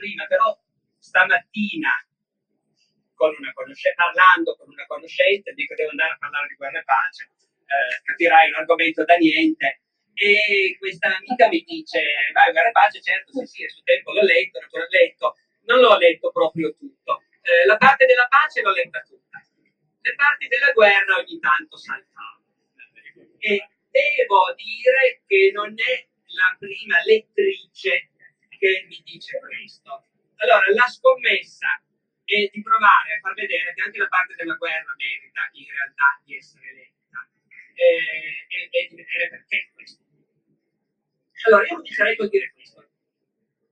prima, però stamattina con una parlando con una conoscenza, dico devo andare a parlare di guerra e pace, eh, capirai un argomento da niente. E questa amica mi dice, vai, guerra e pace, certo, sì, sì, a suo tempo l'ho letto, l'ho letto, non l'ho letto proprio tutto. Eh, la parte della pace l'ho letta tutta. Le parti della guerra ogni tanto saltavo. E devo dire che non è la prima lettrice che mi dice questo. Allora, la scommessa e di provare a far vedere che anche la parte della guerra merita in realtà di essere letta eh, e, e, di vedere perché questo. Allora, io comincerei col dire questo.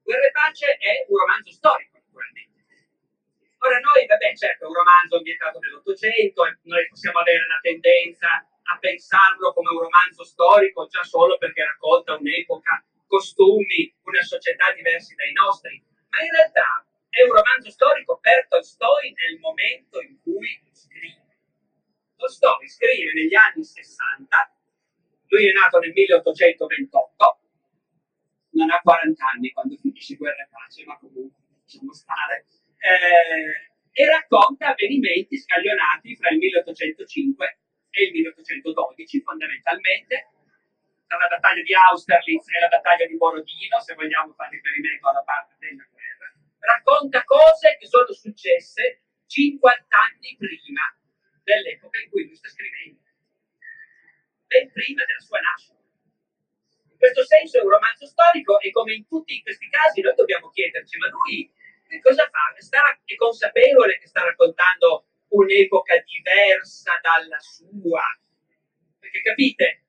Guerra e pace è un romanzo storico, naturalmente. Ora noi, vabbè, certo, è un romanzo ambientato nell'Ottocento, noi possiamo avere la tendenza a pensarlo come un romanzo storico già solo perché racconta un'epoca, costumi, una società diversi dai nostri, ma in realtà è un romanzo storico per Tolstoi nel momento in cui scrive. Tolstoi scrive negli anni 60, lui è nato nel 1828, non ha 40 anni quando finisce Guerra e Pace, ma comunque lasciamo stare, eh, e racconta avvenimenti scaglionati fra il 1805 e il 1812 fondamentalmente, tra la battaglia di Austerlitz e la battaglia di Borodino, se vogliamo fare riferimento alla parte della guerra, racconta cose che sono successe 50 anni prima dell'epoca in cui lui sta scrivendo, ben prima della sua nascita. In questo senso è un romanzo storico e come in tutti questi casi noi dobbiamo chiederci, ma lui che cosa fa? Sta, è consapevole che sta raccontando un'epoca diversa dalla sua? Perché capite?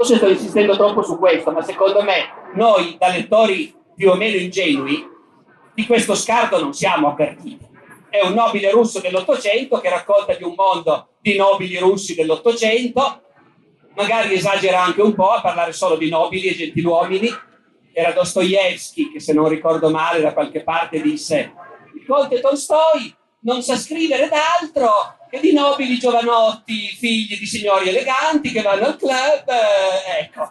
Forse sto insistendo troppo su questo, ma secondo me noi da lettori più o meno ingenui di questo scarto non siamo avvertiti. È un nobile russo dell'Ottocento che racconta di un mondo di nobili russi dell'Ottocento, magari esagera anche un po' a parlare solo di nobili e gentiluomini. Era Dostoevsky che, se non ricordo male, da qualche parte disse: Il conte Tolstoi non sa scrivere d'altro che di nobili giovanotti, figli di signori eleganti che vanno al club. Eh, ecco,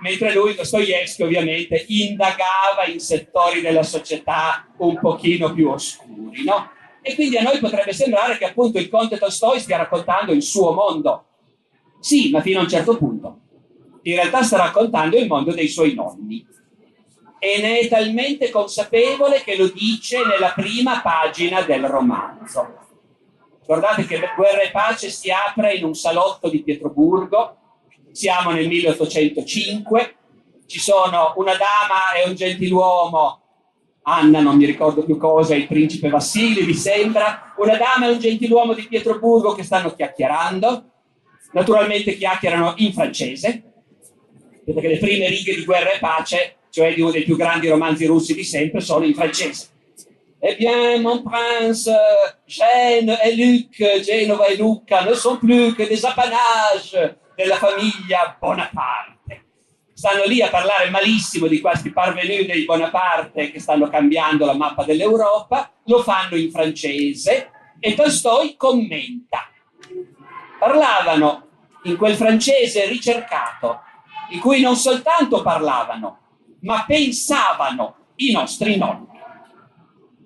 mentre lui, Dostoevsky, ovviamente indagava in settori della società un pochino più oscuri, no? E quindi a noi potrebbe sembrare che appunto il conte Tolstoi stia raccontando il suo mondo. Sì, ma fino a un certo punto. In realtà sta raccontando il mondo dei suoi nonni. E ne è talmente consapevole che lo dice nella prima pagina del romanzo. Guardate che Guerra e Pace si apre in un salotto di Pietroburgo, siamo nel 1805, ci sono una dama e un gentiluomo, Anna non mi ricordo più cosa, il principe Vassili mi sembra, una dama e un gentiluomo di Pietroburgo che stanno chiacchierando, naturalmente chiacchierano in francese, perché le prime righe di Guerra e Pace, cioè di uno dei più grandi romanzi russi di sempre, sono in francese. Eh bien, mon prince, Gênes et Luc, Genova e Lucca ne sont plus que des apanages della famiglia Bonaparte. Stanno lì a parlare malissimo di questi parvenu dei Bonaparte che stanno cambiando la mappa dell'Europa, lo fanno in francese e Tolstoi commenta. Parlavano in quel francese ricercato, di cui non soltanto parlavano, ma pensavano i nostri nonni.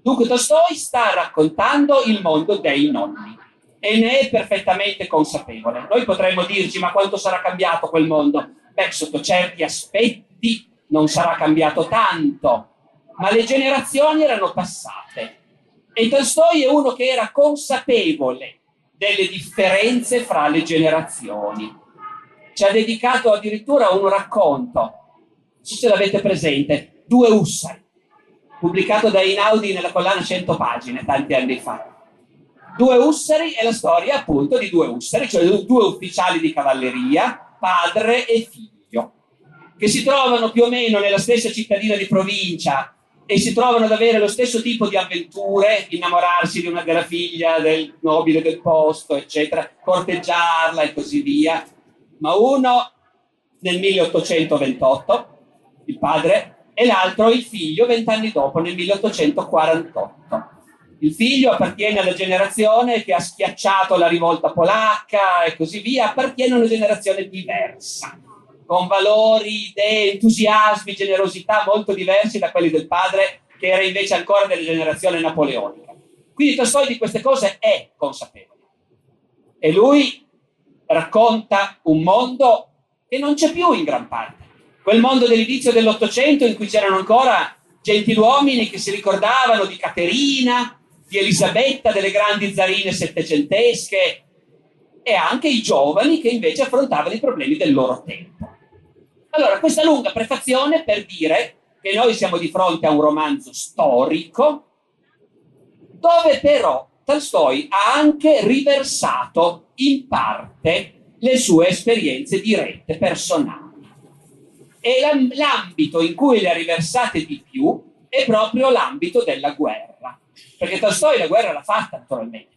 Dunque Tolstoi sta raccontando il mondo dei nonni e ne è perfettamente consapevole. Noi potremmo dirci ma quanto sarà cambiato quel mondo? Beh, sotto certi aspetti non sarà cambiato tanto, ma le generazioni erano passate. E Tolstoi è uno che era consapevole delle differenze fra le generazioni. Ci ha dedicato addirittura un racconto, non so se l'avete presente, Due Ussari, pubblicato da Inaudi nella collana 100 pagine tanti anni fa Due Ussari è la storia appunto di due Ussari, cioè due ufficiali di cavalleria, padre e figlio, che si trovano più o meno nella stessa cittadina di provincia e si trovano ad avere lo stesso tipo di avventure, innamorarsi di una della figlia del nobile del posto, eccetera, corteggiarla e così via. Ma uno nel 1828, il padre, e l'altro il figlio vent'anni dopo, nel 1848. Il figlio appartiene alla generazione che ha schiacciato la rivolta polacca e così via, appartiene a una generazione diversa, con valori, idee, entusiasmi, generosità molto diversi da quelli del padre che era invece ancora della generazione napoleonica. Quindi Tolstoi di queste cose è consapevole. E lui racconta un mondo che non c'è più in gran parte. Quel mondo dell'inizio dell'Ottocento in cui c'erano ancora gentiluomini che si ricordavano di Caterina, di Elisabetta, delle grandi zarine settecentesche, e anche i giovani che invece affrontavano i problemi del loro tempo. Allora, questa lunga prefazione per dire che noi siamo di fronte a un romanzo storico dove però Tolstoi ha anche riversato in parte le sue esperienze dirette personali. E l'ambito in cui le ha riversate di più è proprio l'ambito della guerra. Perché Tolstoi la guerra l'ha fatta naturalmente.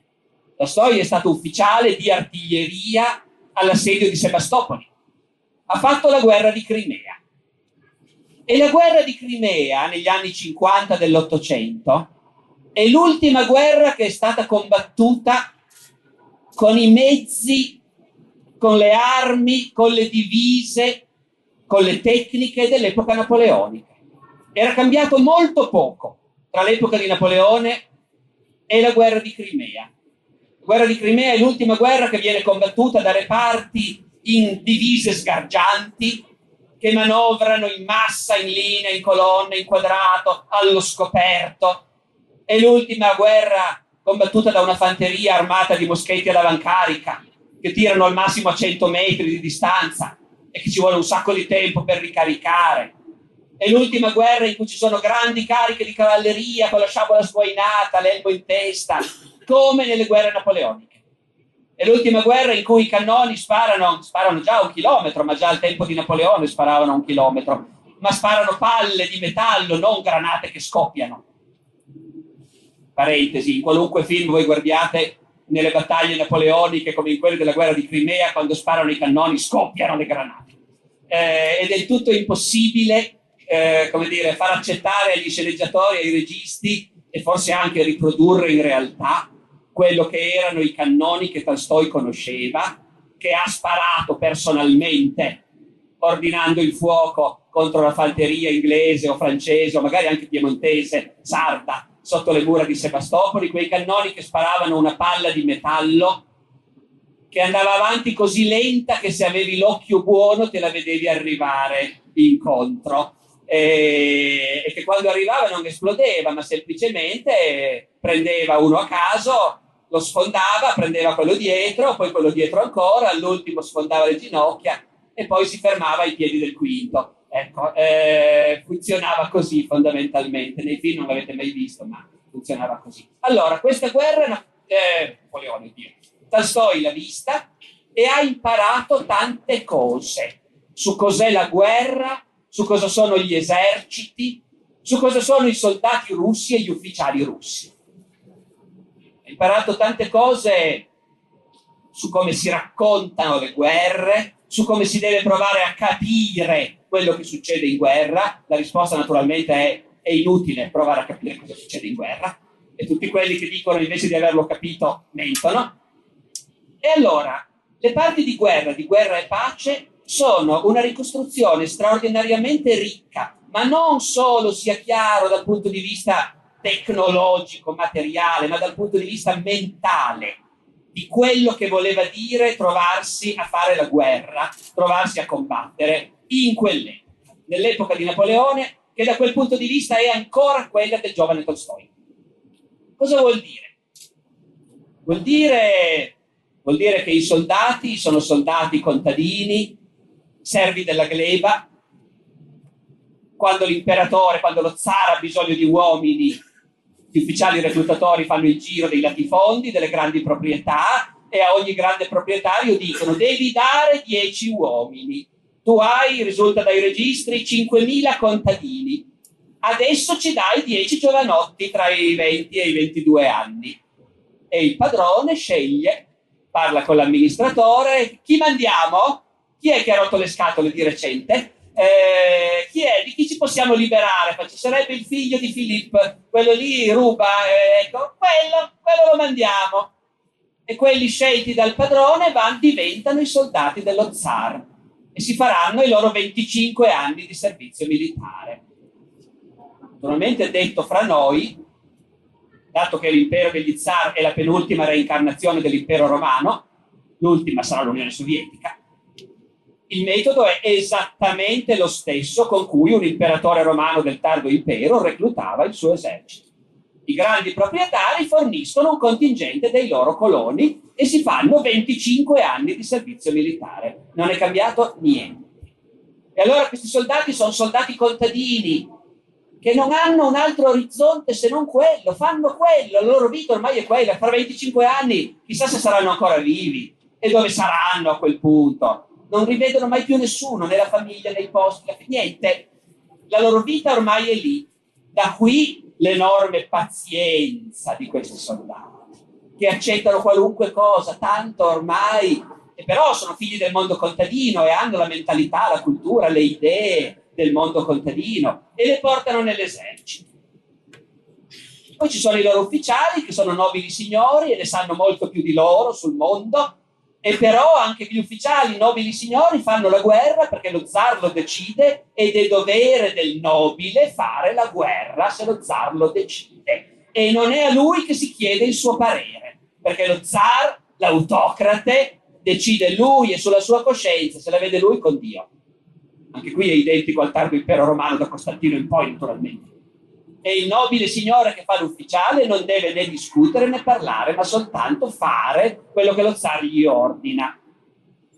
Tolstoi è stato ufficiale di artiglieria all'assedio di Sebastopoli. Ha fatto la guerra di Crimea. E la guerra di Crimea negli anni 50 dell'Ottocento è l'ultima guerra che è stata combattuta con i mezzi, con le armi, con le divise, con le tecniche dell'epoca napoleonica. Era cambiato molto poco tra l'epoca di Napoleone e la guerra di Crimea. La guerra di Crimea è l'ultima guerra che viene combattuta da reparti in divise sgargianti che manovrano in massa, in linea, in colonne, in quadrato, allo scoperto. È l'ultima guerra combattuta da una fanteria armata di moschetti ad avancarica che tirano al massimo a 100 metri di distanza e che ci vuole un sacco di tempo per ricaricare. È l'ultima guerra in cui ci sono grandi cariche di cavalleria con la sciabola sguainata, l'elmo in testa, come nelle guerre napoleoniche. È l'ultima guerra in cui i cannoni sparano, sparano già un chilometro, ma già al tempo di Napoleone sparavano un chilometro, ma sparano palle di metallo, non granate che scoppiano. Parentesi, in qualunque film voi guardiate nelle battaglie napoleoniche come in quelle della guerra di Crimea, quando sparano i cannoni scoppiano le granate. Eh, è del tutto impossibile eh, come dire, far accettare agli sceneggiatori, ai registi e forse anche riprodurre in realtà quello che erano i cannoni che Tolstoi conosceva, che ha sparato personalmente ordinando il fuoco contro la fanteria inglese o francese o magari anche piemontese, sarda, sotto le mura di Sebastopoli, quei cannoni che sparavano una palla di metallo che andava avanti così lenta che se avevi l'occhio buono te la vedevi arrivare incontro e, e che quando arrivava non esplodeva, ma semplicemente prendeva uno a caso, lo sfondava, prendeva quello dietro, poi quello dietro ancora, all'ultimo sfondava le ginocchia e poi si fermava ai piedi del quinto. Ecco, eh, funzionava così fondamentalmente. Nei film non l'avete mai visto, ma funzionava così. Allora, questa guerra, Napoleone, Dio, Tolstoi l'ha vista e ha imparato tante cose su cos'è la guerra, su cosa sono gli eserciti, su cosa sono i soldati russi e gli ufficiali russi. Ha imparato tante cose su come si raccontano le guerre, su come si deve provare a capire quello che succede in guerra. La risposta naturalmente è, è inutile provare a capire cosa succede in guerra e tutti quelli che dicono invece di averlo capito mentono. E allora, le parti di guerra, di guerra e pace, sono una ricostruzione straordinariamente ricca, ma non solo sia chiaro dal punto di vista tecnologico, materiale, ma dal punto di vista mentale di quello che voleva dire trovarsi a fare la guerra, trovarsi a combattere in quell'epoca, nell'epoca di Napoleone, che da quel punto di vista è ancora quella del giovane Tolstoi. Cosa vuol dire? Vuol dire, vuol dire che i soldati sono soldati contadini, servi della gleba, quando l'imperatore, quando lo zar ha bisogno di uomini, gli ufficiali reclutatori fanno il giro dei latifondi, delle grandi proprietà e a ogni grande proprietario dicono devi dare 10 uomini. Tu hai, risulta dai registri, 5.000 contadini. Adesso ci dai 10 giovanotti tra i 20 e i 22 anni. E il padrone sceglie, parla con l'amministratore, chi mandiamo? Chi è che ha rotto le scatole di recente? Eh, chi è? Di chi ci possiamo liberare? Ci sarebbe il figlio di Filippo, quello lì ruba, eh, ecco, quello, quello lo mandiamo. E quelli scelti dal padrone van, diventano i soldati dello zar e si faranno i loro 25 anni di servizio militare. Naturalmente detto fra noi, dato che l'impero degli zar è la penultima reincarnazione dell'impero romano, l'ultima sarà l'Unione Sovietica, il metodo è esattamente lo stesso con cui un imperatore romano del tardo impero reclutava il suo esercito. I grandi proprietari forniscono un contingente dei loro coloni e si fanno 25 anni di servizio militare. Non è cambiato niente. E allora questi soldati sono soldati contadini che non hanno un altro orizzonte se non quello, fanno quello, la loro vita ormai è quella, fra 25 anni chissà se saranno ancora vivi e dove saranno a quel punto non rivedono mai più nessuno, né la famiglia, né i posti, niente. La loro vita ormai è lì. Da qui l'enorme pazienza di questi soldati, che accettano qualunque cosa, tanto ormai, e però sono figli del mondo contadino e hanno la mentalità, la cultura, le idee del mondo contadino e le portano nell'esercito. Poi ci sono i loro ufficiali che sono nobili signori e ne sanno molto più di loro sul mondo e però anche gli ufficiali, nobili signori, fanno la guerra perché lo zar lo decide ed è dovere del nobile fare la guerra se lo zar lo decide. E non è a lui che si chiede il suo parere, perché lo zar, l'autocrate, decide lui e sulla sua coscienza, se la vede lui con Dio. Anche qui è identico al tardo impero romano da Costantino in poi, naturalmente e il nobile signore che fa l'ufficiale non deve né discutere né parlare, ma soltanto fare quello che lo zar gli ordina.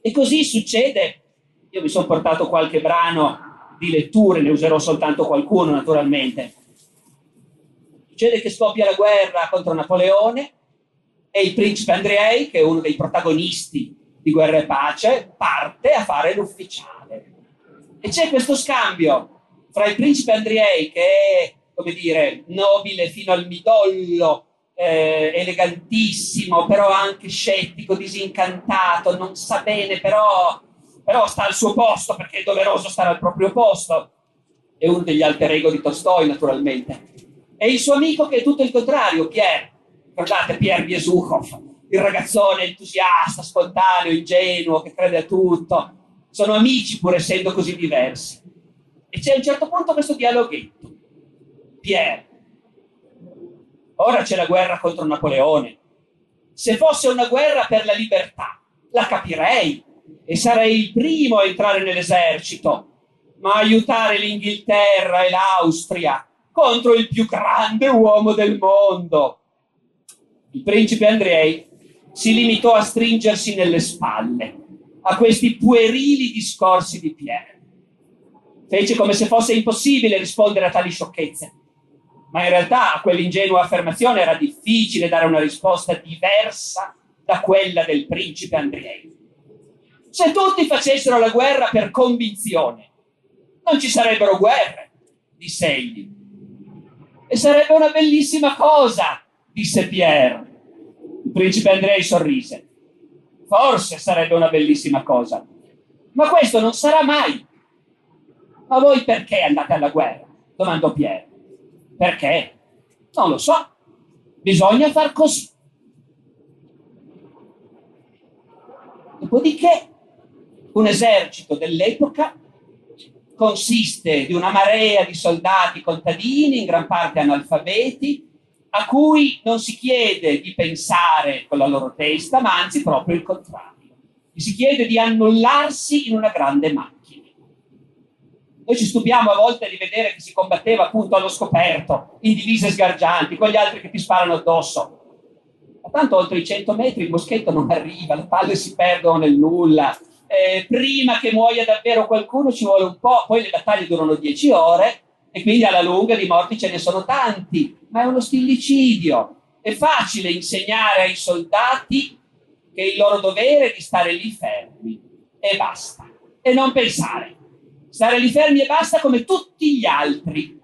E così succede. Io mi sono portato qualche brano di letture, ne userò soltanto qualcuno naturalmente. Succede che scoppia la guerra contro Napoleone e il principe Andrei, che è uno dei protagonisti di Guerra e Pace, parte a fare l'ufficiale. E c'è questo scambio fra il principe Andrei, che è come dire, nobile fino al midollo, eh, elegantissimo, però anche scettico, disincantato, non sa bene, però, però, sta al suo posto perché è doveroso stare al proprio posto. È uno degli alter ego di Tolstoi, naturalmente. E il suo amico che è tutto il contrario, Pierre. Guardate, Pierre Biesuchov, il ragazzone entusiasta, spontaneo, ingenuo, che crede a tutto. Sono amici pur essendo così diversi. E c'è a un certo punto questo dialoghetto Pierre. Ora c'è la guerra contro Napoleone. Se fosse una guerra per la libertà, la capirei e sarei il primo a entrare nell'esercito, ma aiutare l'Inghilterra e l'Austria contro il più grande uomo del mondo. Il principe Andrei si limitò a stringersi nelle spalle a questi puerili discorsi di Pierre. Fece come se fosse impossibile rispondere a tali sciocchezze ma in realtà a quell'ingenua affermazione era difficile dare una risposta diversa da quella del principe Andriei. Se tutti facessero la guerra per convinzione, non ci sarebbero guerre, disse egli. E sarebbe una bellissima cosa, disse Pierre. Il principe Andrei sorrise. Forse sarebbe una bellissima cosa, ma questo non sarà mai. Ma voi perché andate alla guerra? domandò Pierre. Perché? Non lo so. Bisogna far così. Dopodiché, un esercito dell'epoca consiste di una marea di soldati contadini, in gran parte analfabeti, a cui non si chiede di pensare con la loro testa, ma anzi proprio il contrario. Si chiede di annullarsi in una grande macchina. Noi ci stupiamo a volte di vedere che si combatteva appunto allo scoperto, in divise sgargianti, con gli altri che ti sparano addosso. Ma tanto oltre i 100 metri il moschetto non arriva, le palle si perdono nel nulla. Eh, prima che muoia davvero qualcuno ci vuole un po', poi le battaglie durano 10 ore e quindi alla lunga di morti ce ne sono tanti, ma è uno stillicidio. È facile insegnare ai soldati che il loro dovere è di stare lì fermi e basta, e non pensare stare lì fermi e basta come tutti gli altri.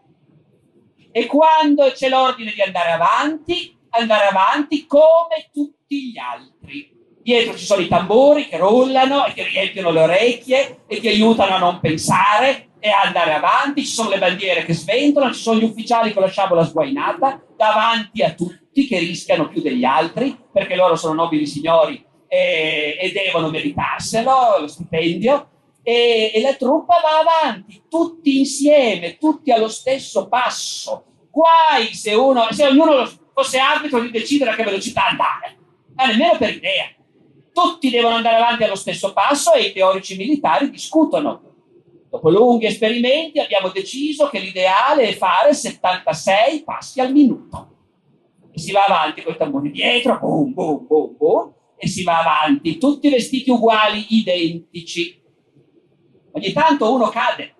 E quando c'è l'ordine di andare avanti, andare avanti come tutti gli altri. Dietro ci sono i tamburi che rullano e che riempiono le orecchie e che aiutano a non pensare e a andare avanti, ci sono le bandiere che sventolano, ci sono gli ufficiali con la sciabola sguainata davanti a tutti che rischiano più degli altri perché loro sono nobili signori e, e devono meritarselo, lo stipendio e, e la truppa va avanti, tutti insieme, tutti allo stesso passo. Guai se, uno, se ognuno fosse arbitro di decidere a che velocità andare, ma nemmeno per idea. Tutti devono andare avanti allo stesso passo e i teorici militari discutono. Dopo lunghi esperimenti abbiamo deciso che l'ideale è fare 76 passi al minuto. E si va avanti con i tamburi dietro, boom, boom, boom, boom, e si va avanti, tutti vestiti uguali, identici. Ogni tanto uno cade,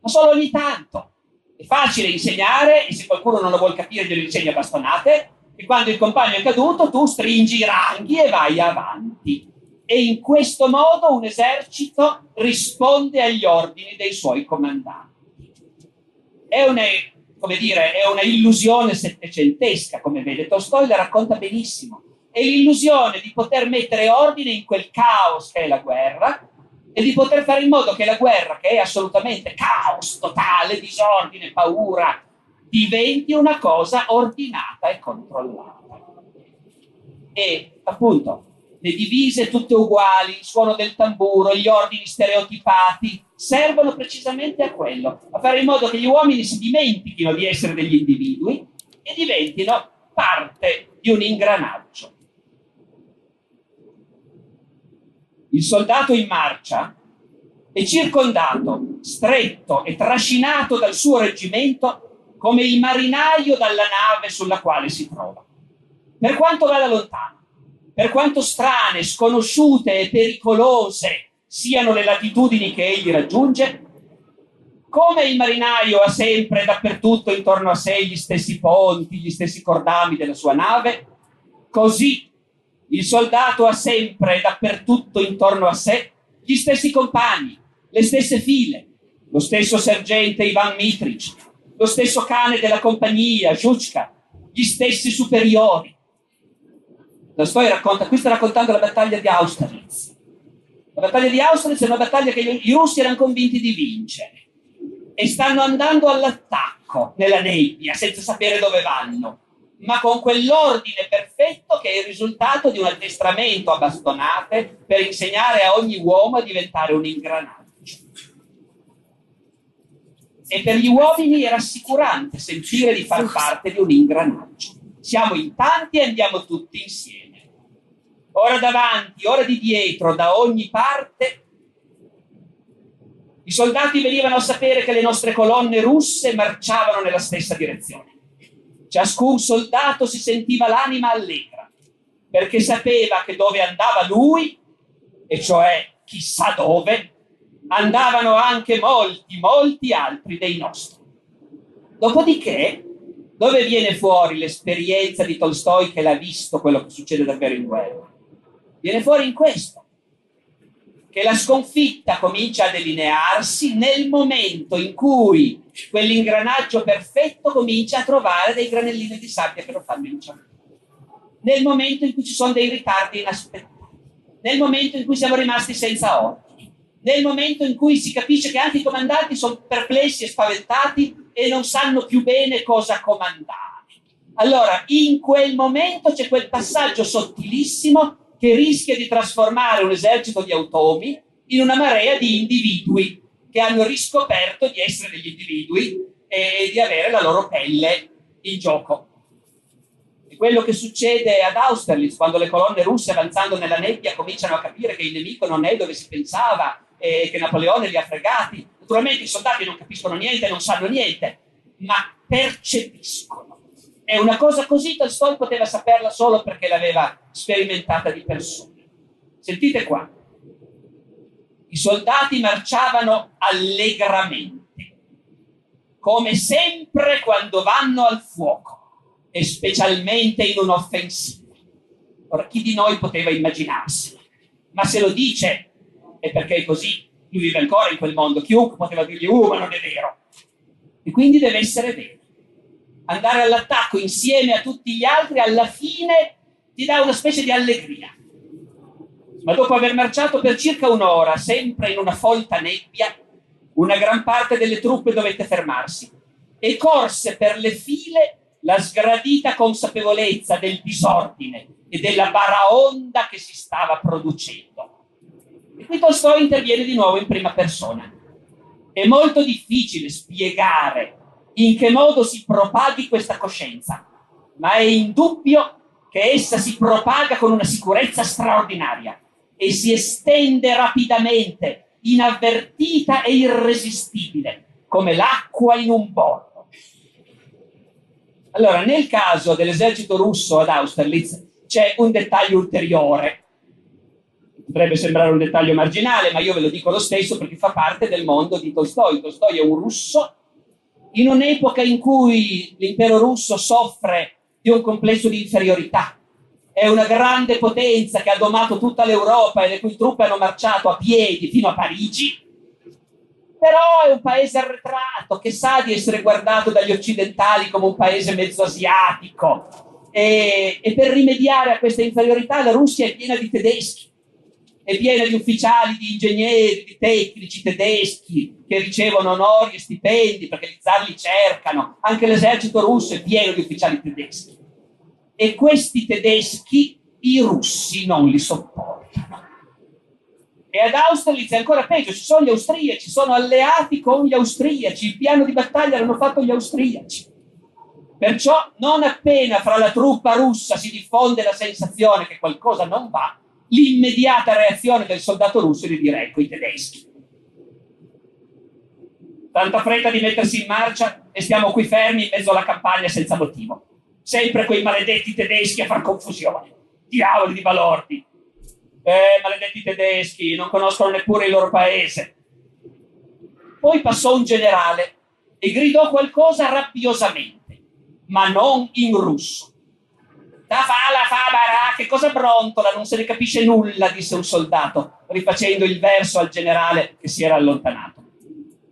ma solo ogni tanto. È facile insegnare e se qualcuno non lo vuole capire glielo insegna a bastonate e quando il compagno è caduto tu stringi i ranghi e vai avanti. E in questo modo un esercito risponde agli ordini dei suoi comandanti. È una, come dire, è una illusione settecentesca, come vede Tolstoi la racconta benissimo. È l'illusione di poter mettere ordine in quel caos che è la guerra e di poter fare in modo che la guerra, che è assolutamente caos totale, disordine, paura, diventi una cosa ordinata e controllata. E appunto le divise tutte uguali, il suono del tamburo, gli ordini stereotipati servono precisamente a quello, a fare in modo che gli uomini si dimentichino di essere degli individui e diventino parte di un ingranaggio. Il soldato in marcia è circondato, stretto e trascinato dal suo reggimento come il marinaio dalla nave sulla quale si trova. Per quanto vada lontano, per quanto strane, sconosciute e pericolose siano le latitudini che egli raggiunge, come il marinaio ha sempre dappertutto intorno a sé gli stessi ponti, gli stessi cordami della sua nave, così il soldato ha sempre dappertutto intorno a sé gli stessi compagni, le stesse file, lo stesso sergente Ivan Mitric, lo stesso cane della compagnia, Giucka, gli stessi superiori. La storia racconta, qui sta raccontando la battaglia di Austerlitz. La battaglia di Austerlitz è una battaglia che i russi erano convinti di vincere e stanno andando all'attacco nella nebbia senza sapere dove vanno ma con quell'ordine perfetto che è il risultato di un addestramento a bastonate per insegnare a ogni uomo a diventare un ingranaggio. E per gli uomini è rassicurante sentire di far parte di un ingranaggio. Siamo in tanti e andiamo tutti insieme. Ora davanti, ora di dietro, da ogni parte. I soldati venivano a sapere che le nostre colonne russe marciavano nella stessa direzione Ciascun soldato si sentiva l'anima allegra, perché sapeva che dove andava lui, e cioè chissà dove, andavano anche molti, molti altri dei nostri. Dopodiché, dove viene fuori l'esperienza di Tolstoi che l'ha visto quello che succede davvero in guerra? Viene fuori in questo, che la sconfitta comincia a delinearsi nel momento in cui quell'ingranaggio perfetto comincia a trovare dei granellini di sabbia che lo fanno inciampare. Nel momento in cui ci sono dei ritardi inaspettati, nel momento in cui siamo rimasti senza ordini, nel momento in cui si capisce che anche i comandanti sono perplessi e spaventati e non sanno più bene cosa comandare. Allora, in quel momento c'è quel passaggio sottilissimo che rischia di trasformare un esercito di automi in una marea di individui che hanno riscoperto di essere degli individui e di avere la loro pelle in gioco. È quello che succede ad Austerlitz quando le colonne russe avanzando nella nebbia cominciano a capire che il nemico non è dove si pensava e che Napoleone li ha fregati. Naturalmente i soldati non capiscono niente, non sanno niente, ma percepiscono è una cosa così, Tolstoi poteva saperla solo perché l'aveva sperimentata di persona. Sentite qua. I soldati marciavano allegramente, come sempre quando vanno al fuoco, e specialmente in un'offensiva. Ora, chi di noi poteva immaginarsi? Ma se lo dice è perché è così. Lui vive ancora in quel mondo. Chiunque poteva dirgli, uh, ma non è vero. E quindi deve essere vero andare all'attacco insieme a tutti gli altri, alla fine ti dà una specie di allegria. Ma dopo aver marciato per circa un'ora, sempre in una folta nebbia, una gran parte delle truppe dovette fermarsi e corse per le file la sgradita consapevolezza del disordine e della baraonda che si stava producendo. qui Tolstoi interviene di nuovo in prima persona. È molto difficile spiegare in che modo si propaghi questa coscienza, ma è indubbio che essa si propaga con una sicurezza straordinaria e si estende rapidamente, inavvertita e irresistibile, come l'acqua in un bordo. Allora, nel caso dell'esercito russo ad Austerlitz c'è un dettaglio ulteriore. Potrebbe sembrare un dettaglio marginale, ma io ve lo dico lo stesso perché fa parte del mondo di Tolstoi. Tolstoi è un russo in un'epoca in cui l'impero russo soffre di un complesso di inferiorità. È una grande potenza che ha domato tutta l'Europa e le cui truppe hanno marciato a piedi fino a Parigi, però è un paese arretrato che sa di essere guardato dagli occidentali come un paese mezzo asiatico. E, e per rimediare a questa inferiorità la Russia è piena di tedeschi è piena di ufficiali, di ingegneri, di tecnici tedeschi che ricevono onori e stipendi perché gli zar li cercano. Anche l'esercito russo è pieno di ufficiali tedeschi. E questi tedeschi i russi non li sopportano. E ad Austerlitz è ancora peggio, ci sono gli austriaci, sono alleati con gli austriaci, il piano di battaglia l'hanno fatto gli austriaci. Perciò non appena fra la truppa russa si diffonde la sensazione che qualcosa non va, l'immediata reazione del soldato russo di dire ecco i tedeschi. Tanta fretta di mettersi in marcia e stiamo qui fermi in mezzo alla campagna senza motivo. Sempre quei maledetti tedeschi a far confusione. Diavoli di balordi. Eh, maledetti tedeschi, non conoscono neppure il loro paese. Poi passò un generale e gridò qualcosa rabbiosamente, ma non in russo Da fala fa barà, che cosa brontola? Non se ne capisce nulla, disse un soldato, rifacendo il verso al generale che si era allontanato.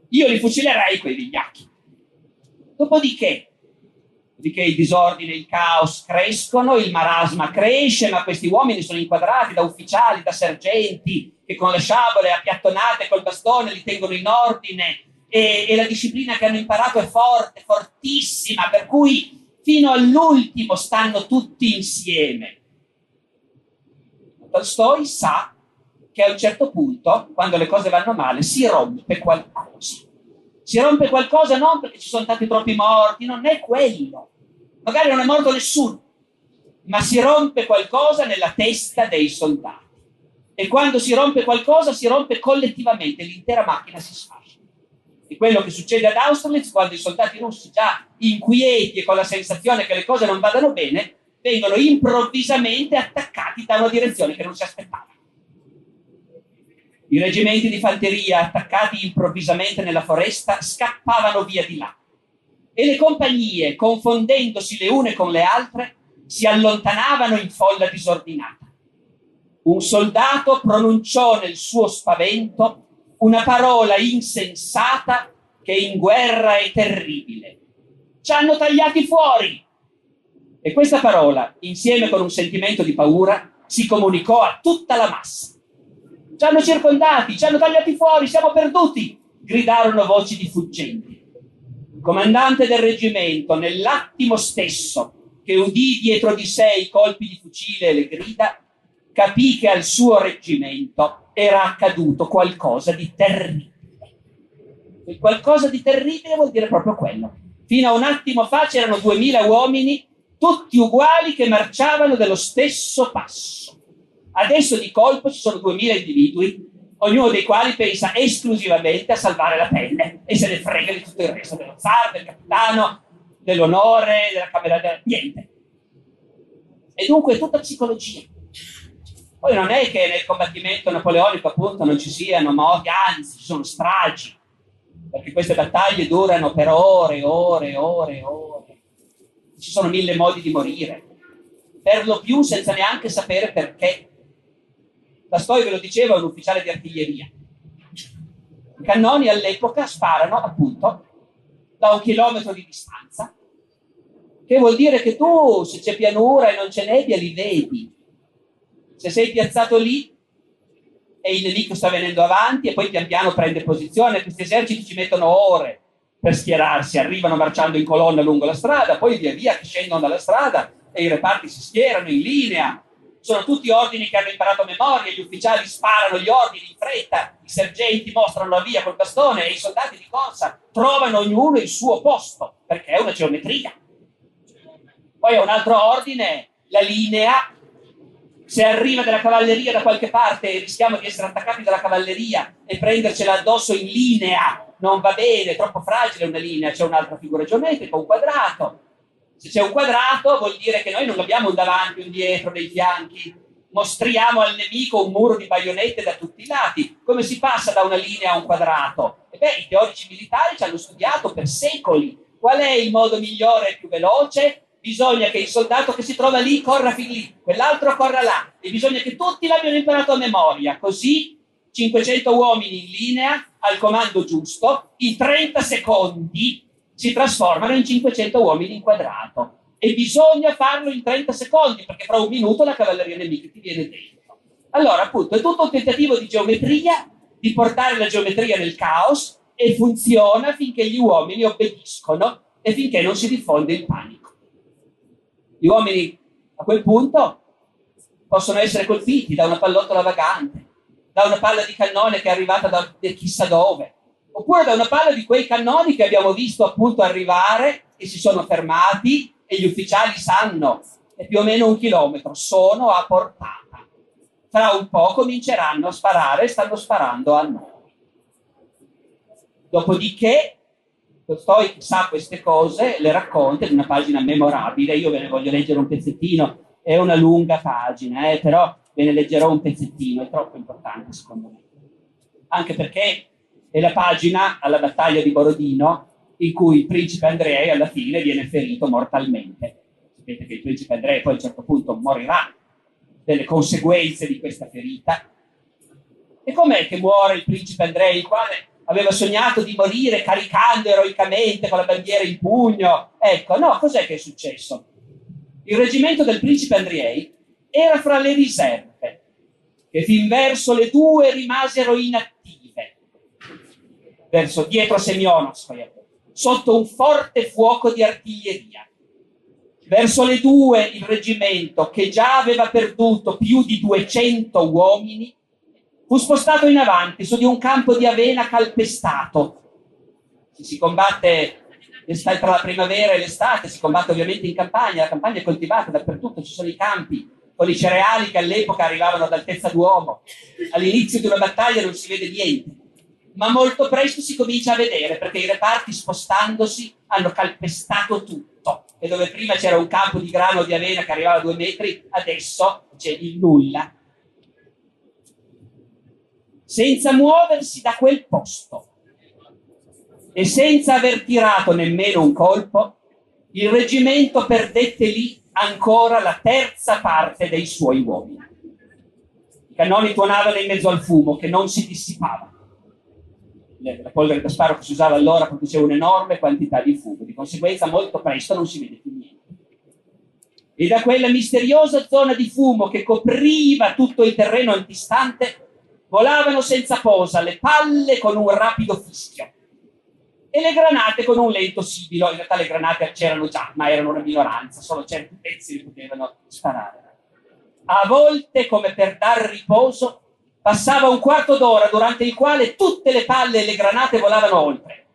Io li fucilerei quei vigliacchi. Dopodiché, dopodiché il disordine e il caos crescono, il marasma cresce, ma questi uomini sono inquadrati da ufficiali, da sergenti, che con le sciabole appiattonate col bastone li tengono in ordine e, e la disciplina che hanno imparato è forte, fortissima, per cui fino all'ultimo stanno tutti insieme. Tolstoi sa che a un certo punto, quando le cose vanno male, si rompe qualcosa. Si rompe qualcosa non perché ci sono stati troppi morti, non è quello. Magari non è morto nessuno, ma si rompe qualcosa nella testa dei soldati. E quando si rompe qualcosa, si rompe collettivamente, l'intera macchina si sfascia di quello che succede ad Austerlitz quando i soldati russi già inquieti e con la sensazione che le cose non vadano bene vengono improvvisamente attaccati da una direzione che non si aspettava. I reggimenti di fanteria attaccati improvvisamente nella foresta scappavano via di là e le compagnie, confondendosi le une con le altre, si allontanavano in folla disordinata. Un soldato pronunciò nel suo spavento una parola insensata che in guerra è terribile. Ci hanno tagliati fuori. E questa parola, insieme con un sentimento di paura, si comunicò a tutta la massa. Ci hanno circondati, ci hanno tagliati fuori, siamo perduti, gridarono voci di fuggenti. Il comandante del reggimento, nell'attimo stesso che udì dietro di sé i colpi di fucile e le grida, capì che al suo reggimento era accaduto qualcosa di terribile. E qualcosa di terribile vuol dire proprio quello. Fino a un attimo fa c'erano duemila uomini, tutti uguali, che marciavano dello stesso passo. Adesso di colpo ci sono duemila individui, ognuno dei quali pensa esclusivamente a salvare la pelle e se ne frega di tutto il resto, dello zar, del capitano, dell'onore, della camera, niente. E dunque è tutta psicologia. Poi non è che nel combattimento napoleonico appunto non ci siano morti, anzi ci sono stragi, perché queste battaglie durano per ore, ore, ore, ore. Ci sono mille modi di morire, per lo più senza neanche sapere perché. La storia ve lo diceva un ufficiale di artiglieria. I cannoni all'epoca sparano appunto da un chilometro di distanza, che vuol dire che tu se c'è pianura e non c'è nebbia li vedi, se sei piazzato lì e il nemico sta venendo avanti e poi pian piano prende posizione, questi eserciti ci mettono ore per schierarsi, arrivano marciando in colonna lungo la strada, poi via via scendono dalla strada e i reparti si schierano in linea, sono tutti ordini che hanno imparato a memoria, gli ufficiali sparano gli ordini in fretta, i sergenti mostrano la via col bastone e i soldati di corsa trovano ognuno il suo posto, perché è una geometria. Poi a un altro ordine, la linea, se arriva della cavalleria da qualche parte e rischiamo di essere attaccati dalla cavalleria e prendercela addosso in linea, non va bene, è troppo fragile una linea, c'è un'altra figura geometrica, un quadrato, se c'è un quadrato vuol dire che noi non abbiamo un davanti, un dietro, dei fianchi, mostriamo al nemico un muro di baionette da tutti i lati. Come si passa da una linea a un quadrato? E beh, i teorici militari ci hanno studiato per secoli. Qual è il modo migliore e più veloce? Bisogna che il soldato che si trova lì corra fin lì, quell'altro corra là, e bisogna che tutti l'abbiano imparato a memoria. Così 500 uomini in linea al comando giusto, in 30 secondi si trasformano in 500 uomini in quadrato. E bisogna farlo in 30 secondi, perché fra un minuto la cavalleria nemica ti viene dentro. Allora, appunto, è tutto un tentativo di geometria, di portare la geometria nel caos, e funziona finché gli uomini obbediscono e finché non si diffonde il panico. Gli uomini a quel punto possono essere colpiti da una pallottola vagante, da una palla di cannone che è arrivata da chissà dove, oppure da una palla di quei cannoni che abbiamo visto appunto arrivare e si sono fermati e gli ufficiali sanno, è più o meno un chilometro, sono a portata. Tra un po' cominceranno a sparare, stanno sparando a noi. Dopodiché, Tolstoi sa queste cose, le racconta in una pagina memorabile, io ve ne voglio leggere un pezzettino, è una lunga pagina, eh, però ve ne leggerò un pezzettino, è troppo importante secondo me. Anche perché è la pagina alla battaglia di Borodino in cui il principe Andrei alla fine viene ferito mortalmente. Sapete che il principe Andrei poi a un certo punto morirà delle conseguenze di questa ferita. E com'è che muore il principe Andrei, il quale aveva sognato di morire caricando eroicamente con la bandiera in pugno? Ecco, no, cos'è che è successo? Il reggimento del principe Andrei era fra le riserve, che fin verso le due rimasero inattive verso dietro Semionovskaya, sotto un forte fuoco di artiglieria. Verso le due il reggimento, che già aveva perduto più di 200 uomini, fu spostato in avanti su di un campo di avena calpestato. Si combatte tra la primavera e l'estate, si combatte ovviamente in campagna, la campagna è coltivata dappertutto, ci sono i campi con i cereali che all'epoca arrivavano ad altezza d'uomo. All'inizio di una battaglia non si vede niente ma molto presto si comincia a vedere perché i reparti spostandosi hanno calpestato tutto e dove prima c'era un campo di grano di avena che arrivava a due metri, adesso c'è il nulla. Senza muoversi da quel posto e senza aver tirato nemmeno un colpo, il reggimento perdette lì ancora la terza parte dei suoi uomini. I cannoni tuonavano in mezzo al fumo che non si dissipava la polvere da sparo che si usava allora produceva un'enorme quantità di fumo, di conseguenza molto presto non si vede più niente. E da quella misteriosa zona di fumo che copriva tutto il terreno antistante volavano senza posa le palle con un rapido fischio e le granate con un lento sibilo. In realtà le granate c'erano già, ma erano una minoranza, solo certi pezzi li potevano sparare. A volte, come per dar riposo, Passava un quarto d'ora durante il quale tutte le palle e le granate volavano oltre,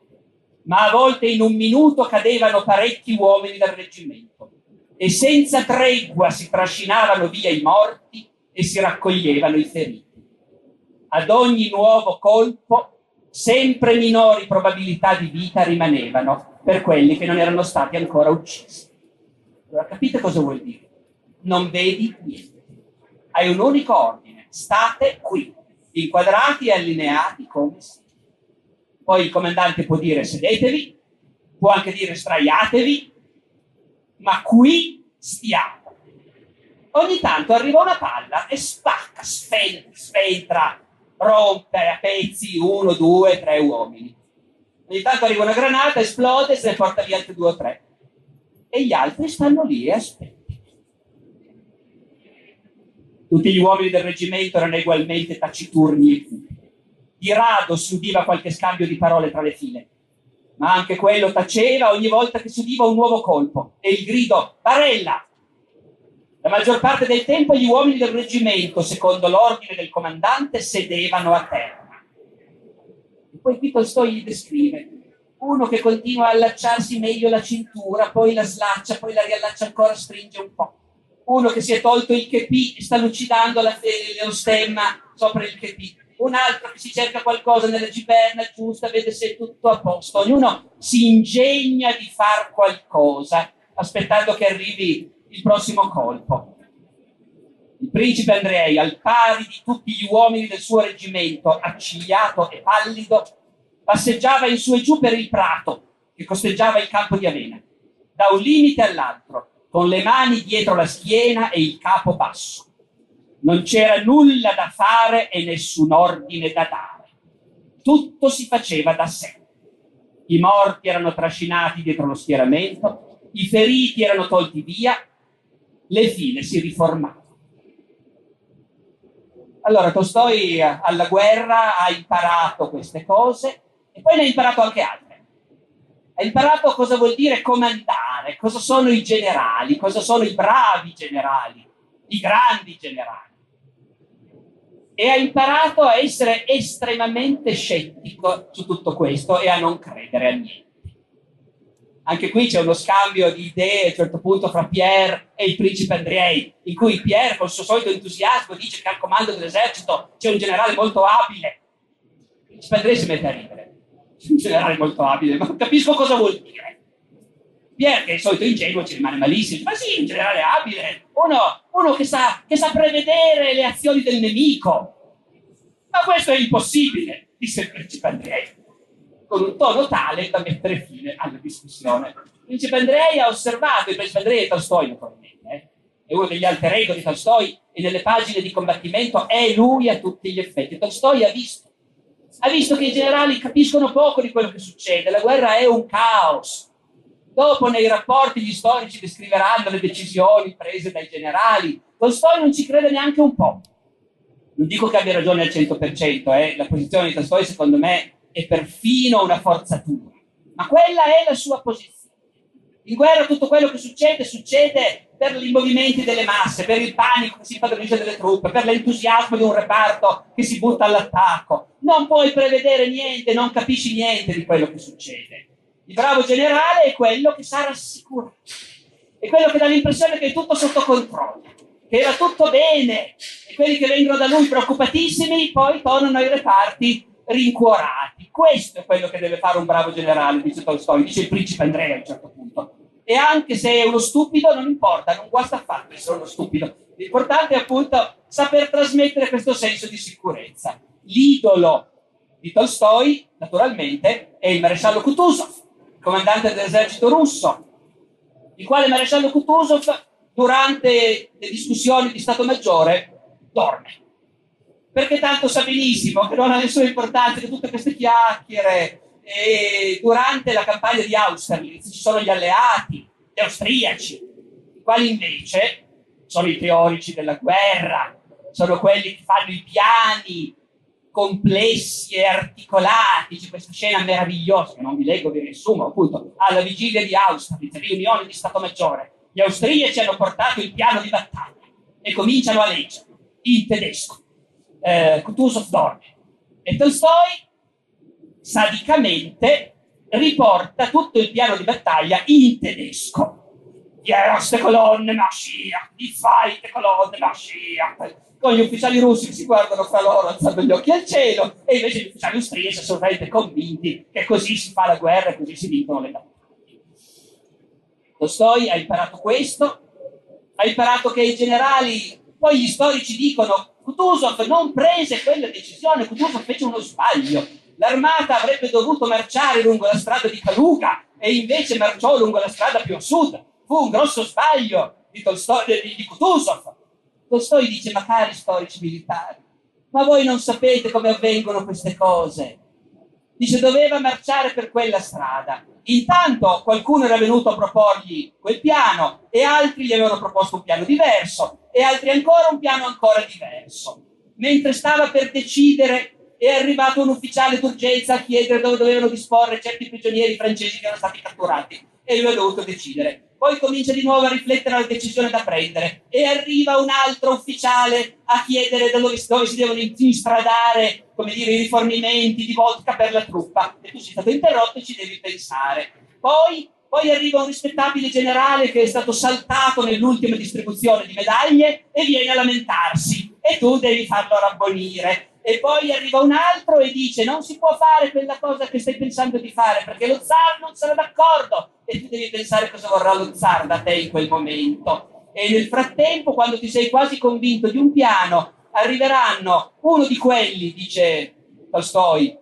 ma a volte in un minuto cadevano parecchi uomini dal reggimento e senza tregua si trascinavano via i morti e si raccoglievano i feriti. Ad ogni nuovo colpo sempre minori probabilità di vita rimanevano per quelli che non erano stati ancora uccisi. Allora capite cosa vuol dire? Non vedi niente. Hai un unico ordine state qui, inquadrati e allineati come siete. Poi il comandante può dire sedetevi, può anche dire straiatevi, ma qui stiamo. Ogni tanto arriva una palla e spacca, sfentra, rompe a pezzi uno, due, tre uomini. Ogni tanto arriva una granata, esplode e se ne porta via altri due o tre. E gli altri stanno lì e aspettano. Tutti gli uomini del reggimento erano ugualmente taciturni e cupi. Di rado si udiva qualche scambio di parole tra le file, ma anche quello taceva ogni volta che si udiva un nuovo colpo e il grido Barella! La maggior parte del tempo gli uomini del reggimento, secondo l'ordine del comandante, sedevano a terra. E poi qui Tolstoi gli descrive uno che continua a allacciarsi meglio la cintura, poi la slaccia, poi la riallaccia ancora, stringe un po'. Uno che si è tolto il chepi e sta lucidando la, lo stemma sopra il chepi. Un altro che si cerca qualcosa nella giberna giusta, vede se è tutto a posto. Ognuno si ingegna di far qualcosa, aspettando che arrivi il prossimo colpo. Il principe Andrei, al pari di tutti gli uomini del suo reggimento, accigliato e pallido, passeggiava in su e giù per il prato che costeggiava il campo di Avena, da un limite all'altro, con le mani dietro la schiena e il capo basso. Non c'era nulla da fare e nessun ordine da dare. Tutto si faceva da sé. I morti erano trascinati dietro lo schieramento, i feriti erano tolti via le file si riformavano. Allora Tolstoi alla guerra ha imparato queste cose e poi ne ha imparato anche altre. Ha imparato cosa vuol dire comandare, cosa sono i generali, cosa sono i bravi generali, i grandi generali. E ha imparato a essere estremamente scettico su tutto questo e a non credere a niente. Anche qui c'è uno scambio di idee a un certo punto fra Pierre e il principe Andrei, in cui Pierre, con il suo solito entusiasmo, dice che al comando dell'esercito c'è un generale molto abile. Il principe Andrei si mette a ridere. Un generale molto abile, ma capisco cosa vuol dire. Pierre, che è il solito ingenuo, ci rimane malissimo. Ma sì, un generale abile, uno, uno che, sa, che sa prevedere le azioni del nemico. Ma questo è impossibile, disse il principe Andrei con un tono tale da mettere fine alla discussione. Il principe Andrei ha osservato, il principe Andrei è Tolstoi naturalmente, eh? è uno degli alter ego di Tolstoi e nelle pagine di combattimento è lui a tutti gli effetti. Tolstoi ha visto, ha visto che i generali capiscono poco di quello che succede, la guerra è un caos. Dopo nei rapporti gli storici descriveranno le decisioni prese dai generali. Tolstoi non ci crede neanche un po'. Non dico che abbia ragione al 100%, eh? la posizione di Tolstoi secondo me è perfino una forzatura, ma quella è la sua posizione. In guerra tutto quello che succede succede per i movimenti delle masse, per il panico che si padronisce delle truppe, per l'entusiasmo di un reparto che si butta all'attacco. Non puoi prevedere niente, non capisci niente di quello che succede. Il bravo generale è quello che sa rassicurare, è quello che dà l'impressione che è tutto sotto controllo, che era tutto bene, e quelli che vengono da lui preoccupatissimi poi tornano ai reparti rincuorati. Questo è quello che deve fare un bravo generale, dice Tolstoi, dice il principe Andrea a un certo punto. E anche se è uno stupido, non importa, non guasta affatto essere uno stupido. L'importante è appunto saper trasmettere questo senso di sicurezza. L'idolo di Tolstoi, naturalmente, è il maresciallo Kutuzov, comandante dell'esercito russo, il quale maresciallo Kutuzov, durante le discussioni di Stato Maggiore, dorme perché tanto sa benissimo che non ha nessuna importanza che tutte queste chiacchiere. E durante la campagna di Austerlitz ci sono gli alleati, gli austriaci, i quali invece sono i teorici della guerra, sono quelli che fanno i piani complessi e articolati. C'è questa scena meravigliosa che non vi leggo, vi riassumo, appunto, alla vigilia di Austerlitz, riunione di Stato Maggiore. Gli austriaci hanno portato il piano di battaglia e cominciano a leggere in tedesco eh, Kutuzov dorme. E Tolstoi sadicamente riporta tutto il piano di battaglia in tedesco. Erste colonne Mashiach, die zweite colonne Mashiach. Con gli ufficiali russi che si guardano fra loro alzando gli occhi al cielo e invece gli ufficiali austriaci sono veramente convinti che così si fa la guerra e così si vincono le battaglie. Tolstoi ha imparato questo, ha imparato che i generali, poi gli storici dicono Kutuzov non prese quella decisione, Kutuzov fece uno sbaglio. L'armata avrebbe dovuto marciare lungo la strada di Kaluga e invece marciò lungo la strada più a sud. Fu un grosso sbaglio di, Tolstoi, di, di Kutuzov. Tolstoi dice, ma cari storici militari, ma voi non sapete come avvengono queste cose. Dice, doveva marciare per quella strada. Intanto qualcuno era venuto a proporgli quel piano e altri gli avevano proposto un piano diverso e altri ancora un piano ancora diverso. Mentre stava per decidere è arrivato un ufficiale d'urgenza a chiedere dove dovevano disporre certi prigionieri francesi che erano stati catturati e lui ha dovuto decidere. Poi comincia di nuovo a riflettere alla decisione da prendere. E arriva un altro ufficiale a chiedere dove, dove si devono instradare come dire, i rifornimenti di vodka per la truppa. E tu sei stato interrotto e ci devi pensare. Poi, poi arriva un rispettabile generale che è stato saltato nell'ultima distribuzione di medaglie e viene a lamentarsi. E tu devi farlo rabbonire e poi arriva un altro e dice non si può fare quella cosa che stai pensando di fare perché lo zar non sarà d'accordo e tu devi pensare cosa vorrà lo zar da te in quel momento. E nel frattempo, quando ti sei quasi convinto di un piano, arriveranno uno di quelli, dice Tolstoi,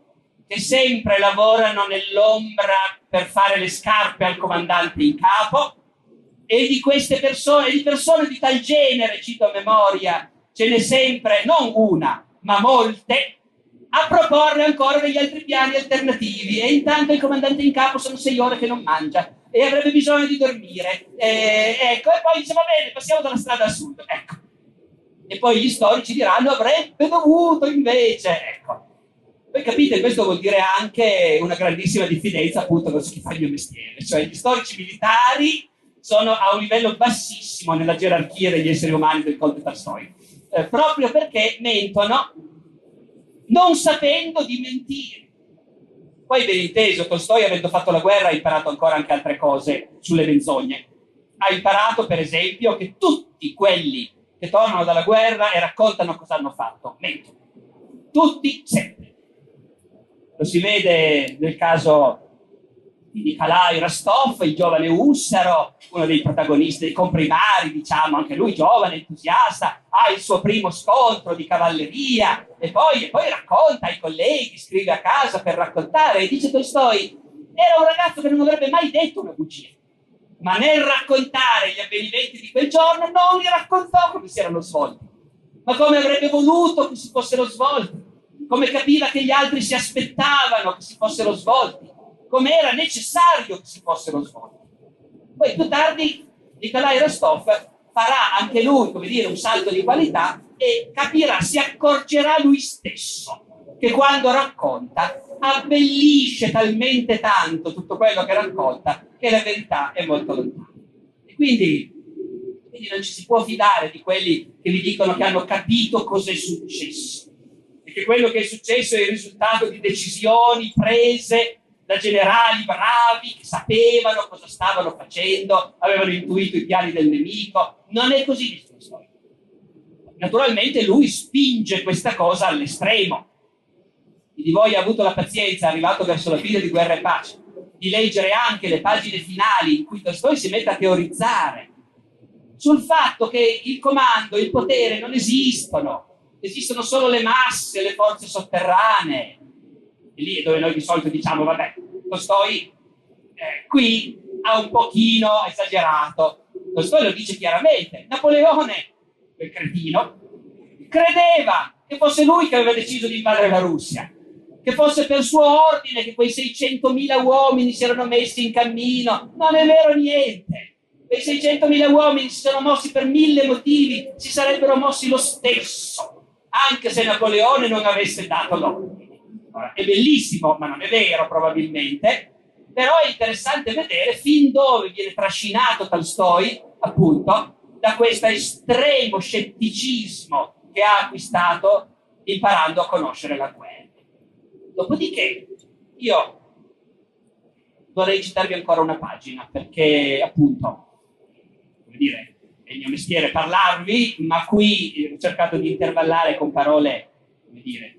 che sempre lavorano nell'ombra per fare le scarpe al comandante in capo, e di queste persone, di persone di tal genere, cito a memoria, ce n'è sempre non una, ma molte, a proporre ancora degli altri piani alternativi e intanto il comandante in capo sono sei ore che non mangia e avrebbe bisogno di dormire. E, ecco, e poi dice va bene, passiamo dalla strada a sud. Ecco. E poi gli storici diranno avrebbe dovuto invece. Ecco. Voi capite, questo vuol dire anche una grandissima diffidenza appunto verso chi fa il mio mestiere. Cioè gli storici militari sono a un livello bassissimo nella gerarchia degli esseri umani del Conte Tolstoi eh, proprio perché mentono non sapendo di mentire. Poi ben inteso, Tolstoi avendo fatto la guerra ha imparato ancora anche altre cose sulle menzogne. Ha imparato per esempio che tutti quelli che tornano dalla guerra e raccontano cosa hanno fatto mentono. Tutti sempre. Lo si vede nel caso di Nikolai Rostov, il giovane Ussaro, uno dei protagonisti, dei comprimari, diciamo, anche lui giovane, entusiasta, ha il suo primo scontro di cavalleria e poi, e poi racconta ai colleghi, scrive a casa per raccontare e dice Tolstoi, era un ragazzo che non avrebbe mai detto una bugia, ma nel raccontare gli avvenimenti di quel giorno non li raccontò come si erano svolti, ma come avrebbe voluto che si fossero svolti, come capiva che gli altri si aspettavano che si fossero svolti come era necessario che si fossero svolti. Poi più tardi Nikolai Rostov farà anche lui, come dire, un salto di qualità e capirà, si accorgerà lui stesso che quando racconta abbellisce talmente tanto tutto quello che racconta che la verità è molto lontana. E quindi, quindi non ci si può fidare di quelli che vi dicono che hanno capito cosa è successo e che quello che è successo è il risultato di decisioni prese da generali bravi che sapevano cosa stavano facendo, avevano intuito i piani del nemico. Non è così nessuna storia. Naturalmente lui spinge questa cosa all'estremo. Chi di voi ha avuto la pazienza, arrivato verso la fine di Guerra e Pace, di leggere anche le pagine finali in cui Tolstoi si mette a teorizzare sul fatto che il comando, il potere non esistono, esistono solo le masse, le forze sotterranee, e lì è dove noi di solito diciamo, vabbè, Tolstoi eh, qui ha un pochino esagerato. Tolstoi lo dice chiaramente. Napoleone, quel cretino, credeva che fosse lui che aveva deciso di invadere la Russia, che fosse per suo ordine che quei 600.000 uomini si erano messi in cammino. Non è vero niente. Quei 600.000 uomini si sono mossi per mille motivi, si sarebbero mossi lo stesso, anche se Napoleone non avesse dato l'ordine. È bellissimo, ma non è vero probabilmente, però è interessante vedere fin dove viene trascinato Tolstoi, appunto, da questo estremo scetticismo che ha acquistato imparando a conoscere la guerra. Dopodiché, io vorrei citarvi ancora una pagina, perché appunto, come dire, è il mio mestiere parlarvi, ma qui ho cercato di intervallare con parole, come dire,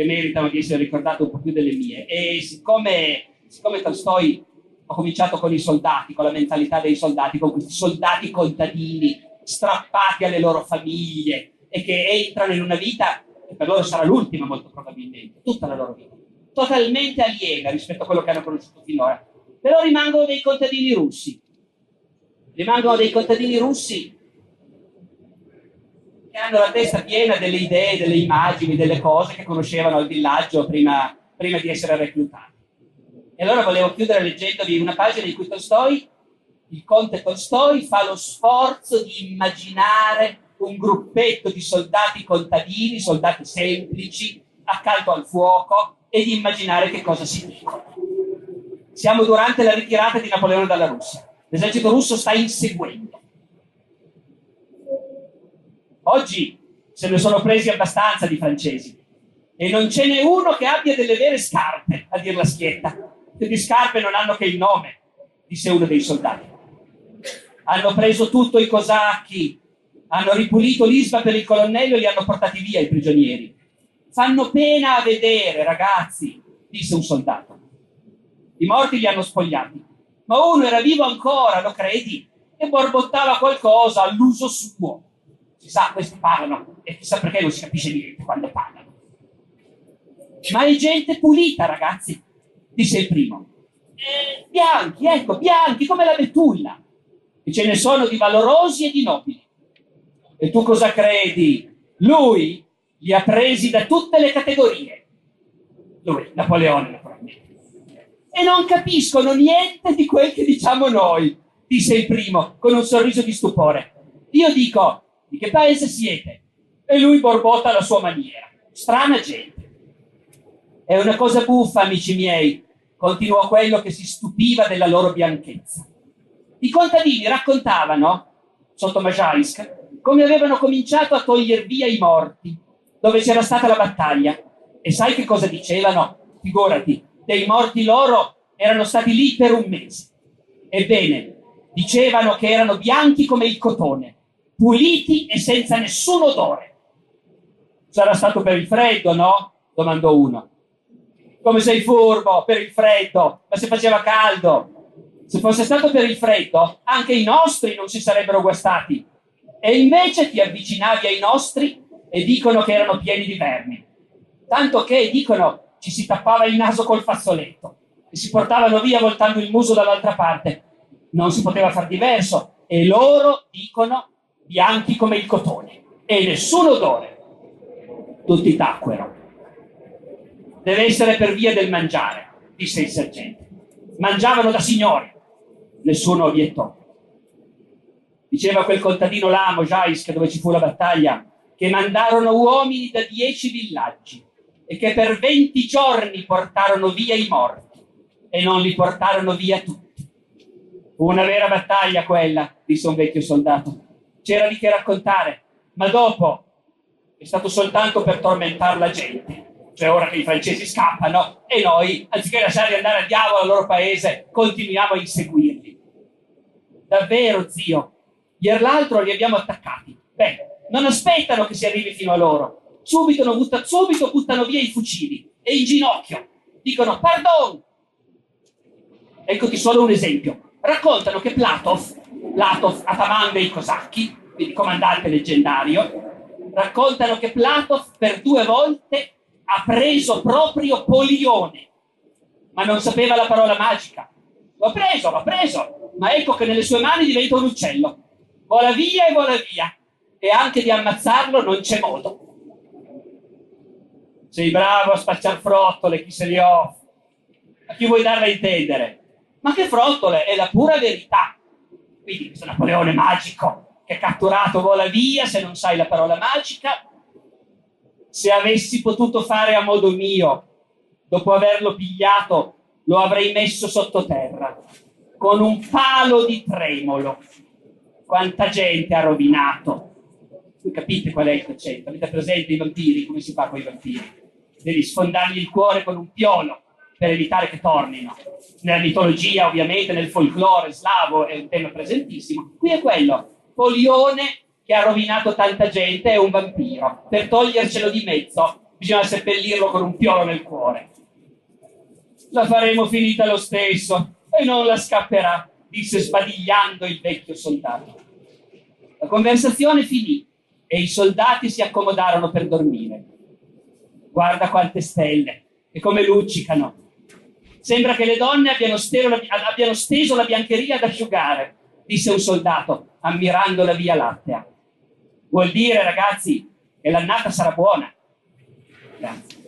che meritano di essere ricordate un po' più delle mie. E siccome, siccome Tolstoi ha cominciato con i soldati, con la mentalità dei soldati, con questi soldati contadini strappati alle loro famiglie e che entrano in una vita che per loro sarà l'ultima molto probabilmente, tutta la loro vita, totalmente aliena rispetto a quello che hanno conosciuto finora. Però rimangono dei contadini russi. Rimangono dei contadini russi hanno la testa piena delle idee, delle immagini, delle cose che conoscevano al villaggio prima, prima di essere reclutati. E allora volevo chiudere leggendovi una pagina in cui Tolstoi, il conte Tolstoi, fa lo sforzo di immaginare un gruppetto di soldati contadini, soldati semplici, accanto al fuoco e di immaginare che cosa si dicono. Siamo durante la ritirata di Napoleone dalla Russia. L'esercito russo sta inseguendo. Oggi se ne sono presi abbastanza di francesi e non ce n'è uno che abbia delle vere scarpe, a dir la schietta. Che di scarpe non hanno che il nome, disse uno dei soldati. Hanno preso tutto i cosacchi, hanno ripulito l'isba per il colonnello e li hanno portati via i prigionieri. Fanno pena a vedere, ragazzi, disse un soldato. I morti li hanno spogliati, ma uno era vivo ancora, lo credi? E borbottava qualcosa all'uso suo. Si sa, questi parlano e chissà perché non si capisce niente quando parlano. Ma è gente pulita, ragazzi, disse il primo. Eh, bianchi, ecco, bianchi come la betulla. E ce ne sono di valorosi e di nobili. E tu cosa credi? Lui li ha presi da tutte le categorie. Lui, Napoleone, naturalmente. E non capiscono niente di quel che diciamo noi, disse il primo, con un sorriso di stupore. Io dico, di che paese siete? E lui borbotta alla sua maniera. Strana gente. È una cosa buffa, amici miei, continuò quello che si stupiva della loro bianchezza. I contadini raccontavano, sotto Majaisk, come avevano cominciato a togliere via i morti, dove c'era stata la battaglia. E sai che cosa dicevano? Figurati, dei morti loro erano stati lì per un mese. Ebbene, dicevano che erano bianchi come il cotone, puliti e senza nessun odore. Sarà stato per il freddo, no? domandò uno come sei furbo per il freddo, ma se faceva caldo. Se fosse stato per il freddo, anche i nostri non si sarebbero guastati. E invece ti avvicinavi ai nostri e dicono che erano pieni di vermi. Tanto che, dicono, ci si tappava il naso col fazzoletto e si portavano via voltando il muso dall'altra parte. Non si poteva far diverso. E loro dicono bianchi come il cotone e nessun odore. Tutti tacquero. Deve essere per via del mangiare, disse il sergente. Mangiavano da signori. Nessuno obiettò. Diceva quel contadino là, Mojaisk, dove ci fu la battaglia, che mandarono uomini da dieci villaggi e che per venti giorni portarono via i morti e non li portarono via tutti. Fu una vera battaglia quella, disse un vecchio soldato. C'era di che raccontare, ma dopo è stato soltanto per tormentare la gente cioè ora che i francesi scappano e noi, anziché lasciarli andare al diavolo al loro paese, continuiamo a inseguirli. Davvero, zio, ieri l'altro li abbiamo attaccati. Beh, non aspettano che si arrivi fino a loro. Subito, butta, subito buttano via i fucili e in ginocchio. Dicono, pardon! Eccoti solo un esempio. Raccontano che Platov, Platov ataman dei cosacchi, quindi comandante leggendario, raccontano che Platov per due volte ha preso proprio Polione, ma non sapeva la parola magica. L'ho preso, l'ho preso, ma ecco che nelle sue mani diventa un uccello. Vola via e vola via. E anche di ammazzarlo non c'è modo. Sei bravo a spacciare frottole, chi se li offre. A chi vuoi darla a intendere? Ma che frottole? È la pura verità. Quindi questo Napoleone magico che catturato vola via, se non sai la parola magica, se avessi potuto fare a modo mio, dopo averlo pigliato, lo avrei messo sottoterra, con un palo di tremolo. Quanta gente ha rovinato. Voi capite qual è il concetto? Avete presente i vampiri? Come si fa con i vampiri? Devi sfondargli il cuore con un piolo per evitare che tornino. Nella mitologia, ovviamente, nel folklore slavo è un tema presentissimo. Qui è quello. Polione che ha rovinato tanta gente è un vampiro. Per togliercelo di mezzo bisogna seppellirlo con un piolo nel cuore. La faremo finita lo stesso e non la scapperà, disse sbadigliando il vecchio soldato. La conversazione finì e i soldati si accomodarono per dormire. Guarda quante stelle e come luccicano. Sembra che le donne abbiano, la, abbiano steso la biancheria ad asciugare, disse un soldato, ammirando la via lattea. Vuol dire, ragazzi, che l'annata sarà buona. Grazie.